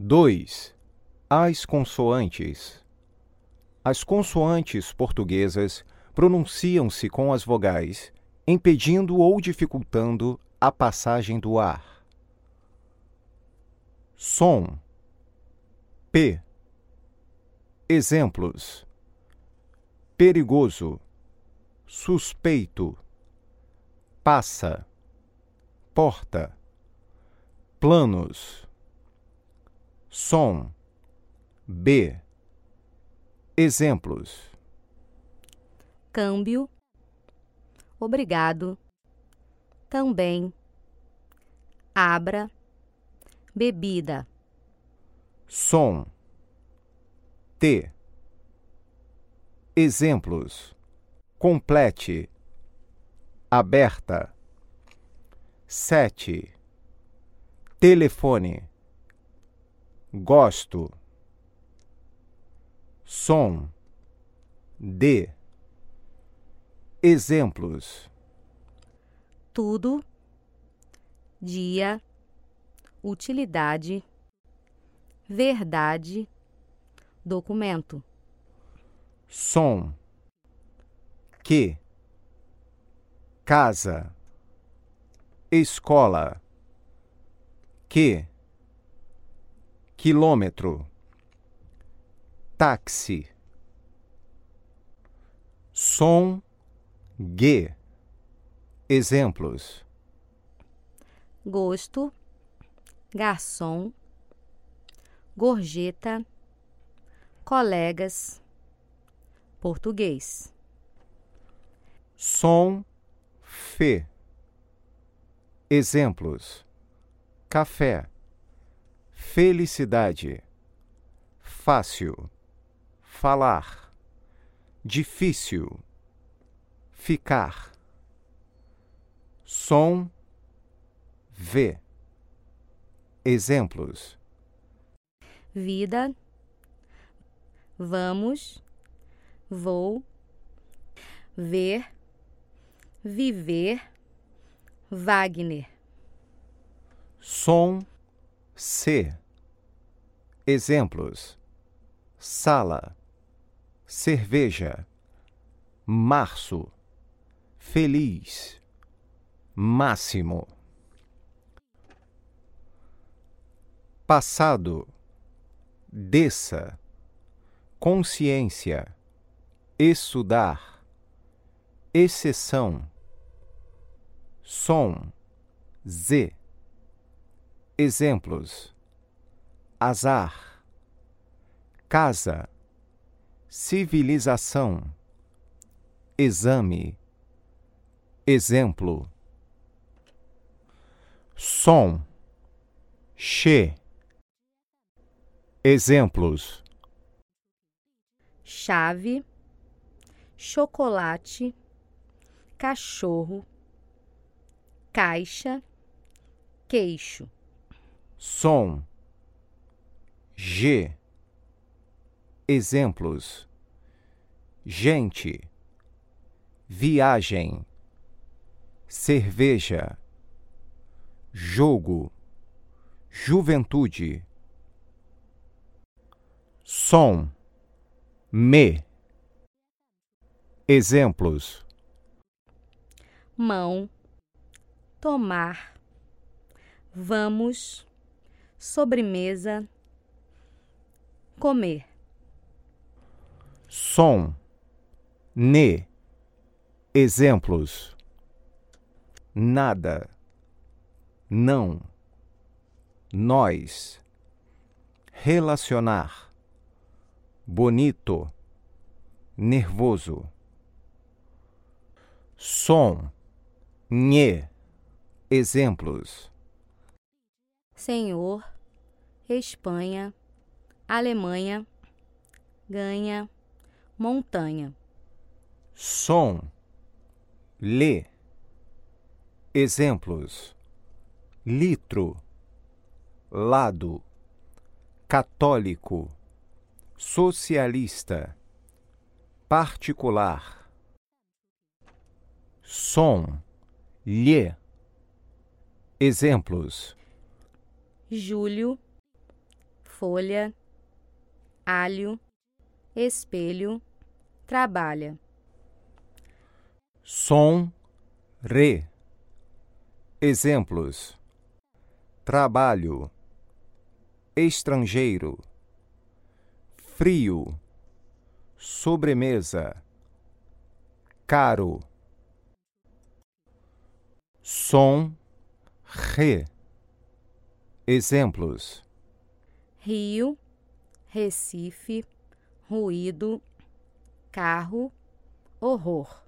2. As consoantes. As consoantes portuguesas pronunciam-se com as vogais, impedindo ou dificultando a passagem do ar. Som. P. Exemplos: perigoso, suspeito, passa, porta, planos som, B. Exemplos: câmbio, obrigado, também, abra, bebida, som, T. Exemplos: complete, aberta, sete, telefone gosto, som, de, exemplos, tudo, dia, utilidade, verdade, documento, som, que, casa, escola, que quilômetro, táxi, som, G. Exemplos: gosto, garçom, gorjeta, colegas, português. Som, Fê. Exemplos: café felicidade, fácil, falar, difícil, ficar, som, ver. Exemplos: vida, vamos, vou, ver, viver, Wagner. Som, C. Exemplos: sala, cerveja, março, feliz, máximo. Passado, desça, consciência, estudar, exceção, som, Z. Exemplos: azar, casa, civilização, exame, exemplo, som, che, exemplos, chave, chocolate, cachorro, caixa, queixo, som. G. Exemplos: gente, viagem, cerveja, jogo, juventude. Som, me. Exemplos: mão, tomar, vamos, sobremesa comer. Som, ne. Exemplos: nada, não, nós, relacionar, bonito, nervoso. Som, nhe. Exemplos: Senhor, Espanha, Alemanha, ganha, montanha. Som, lê. Exemplos: litro, lado, católico, socialista, particular. Som, lhe. Exemplos: julho, folha, alho, espelho, trabalha. som, re. Exemplos: trabalho, estrangeiro, frio, sobremesa, caro. Som, re. Exemplos: Rio, Recife, ruído, carro, horror.